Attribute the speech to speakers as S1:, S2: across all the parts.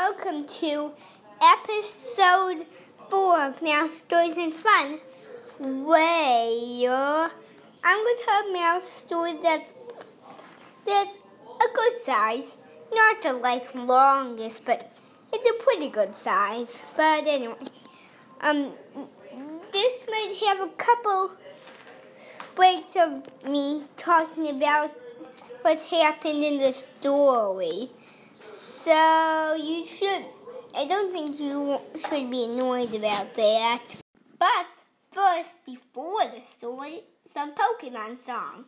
S1: welcome to episode four of Mouse Stories and Fun, where I'm going to tell a mouse story that's that's a good size, not the like longest, but it's a pretty good size. But anyway, um, this might have a couple breaks of me talking about what's happened in the story. So you should, I don't think you should be annoyed about that. But first, before the story, some Pokemon song.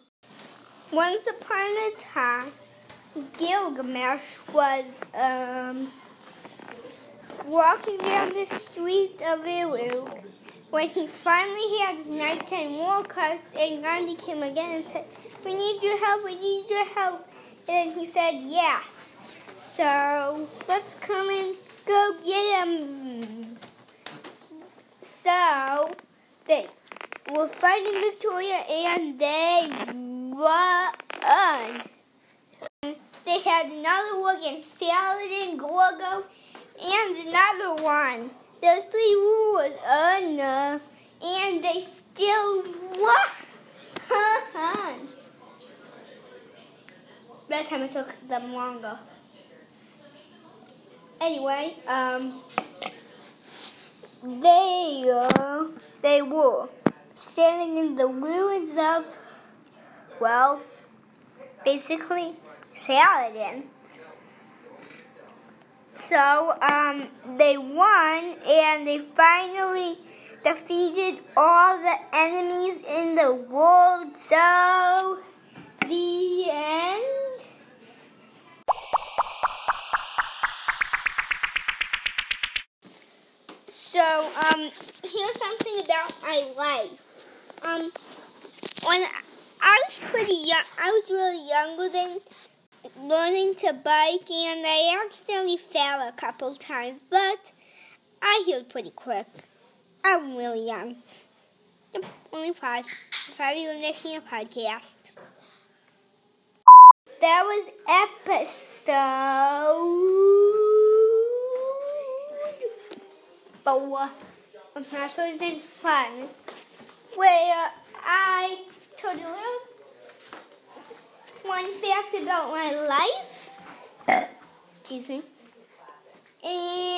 S1: Once upon a time, Gilgamesh was um, walking down the street of Uruk when he finally had nighttime walkouts and Gandhi came again and said, We need your help, we need your help. And he said, Yes. So let's come and go get him. So they were fighting Victoria and they won. They had another war against Saladin, Gorgo, and another one. Those three wars, enough and they still won. that time it took them longer. Anyway, um, they uh, they were standing in the ruins of, well, basically Saladin. So um, they won, and they finally defeated all the enemies in the world. So So, um, here's something about my life. Um, when I was pretty young, I was really younger than learning to bike, and I accidentally fell a couple times, but I healed pretty quick. I'm really young. Only five. Five were listening a podcast. That was episode four of Maths and Fun, where I told you one fact about my life. Excuse me. And,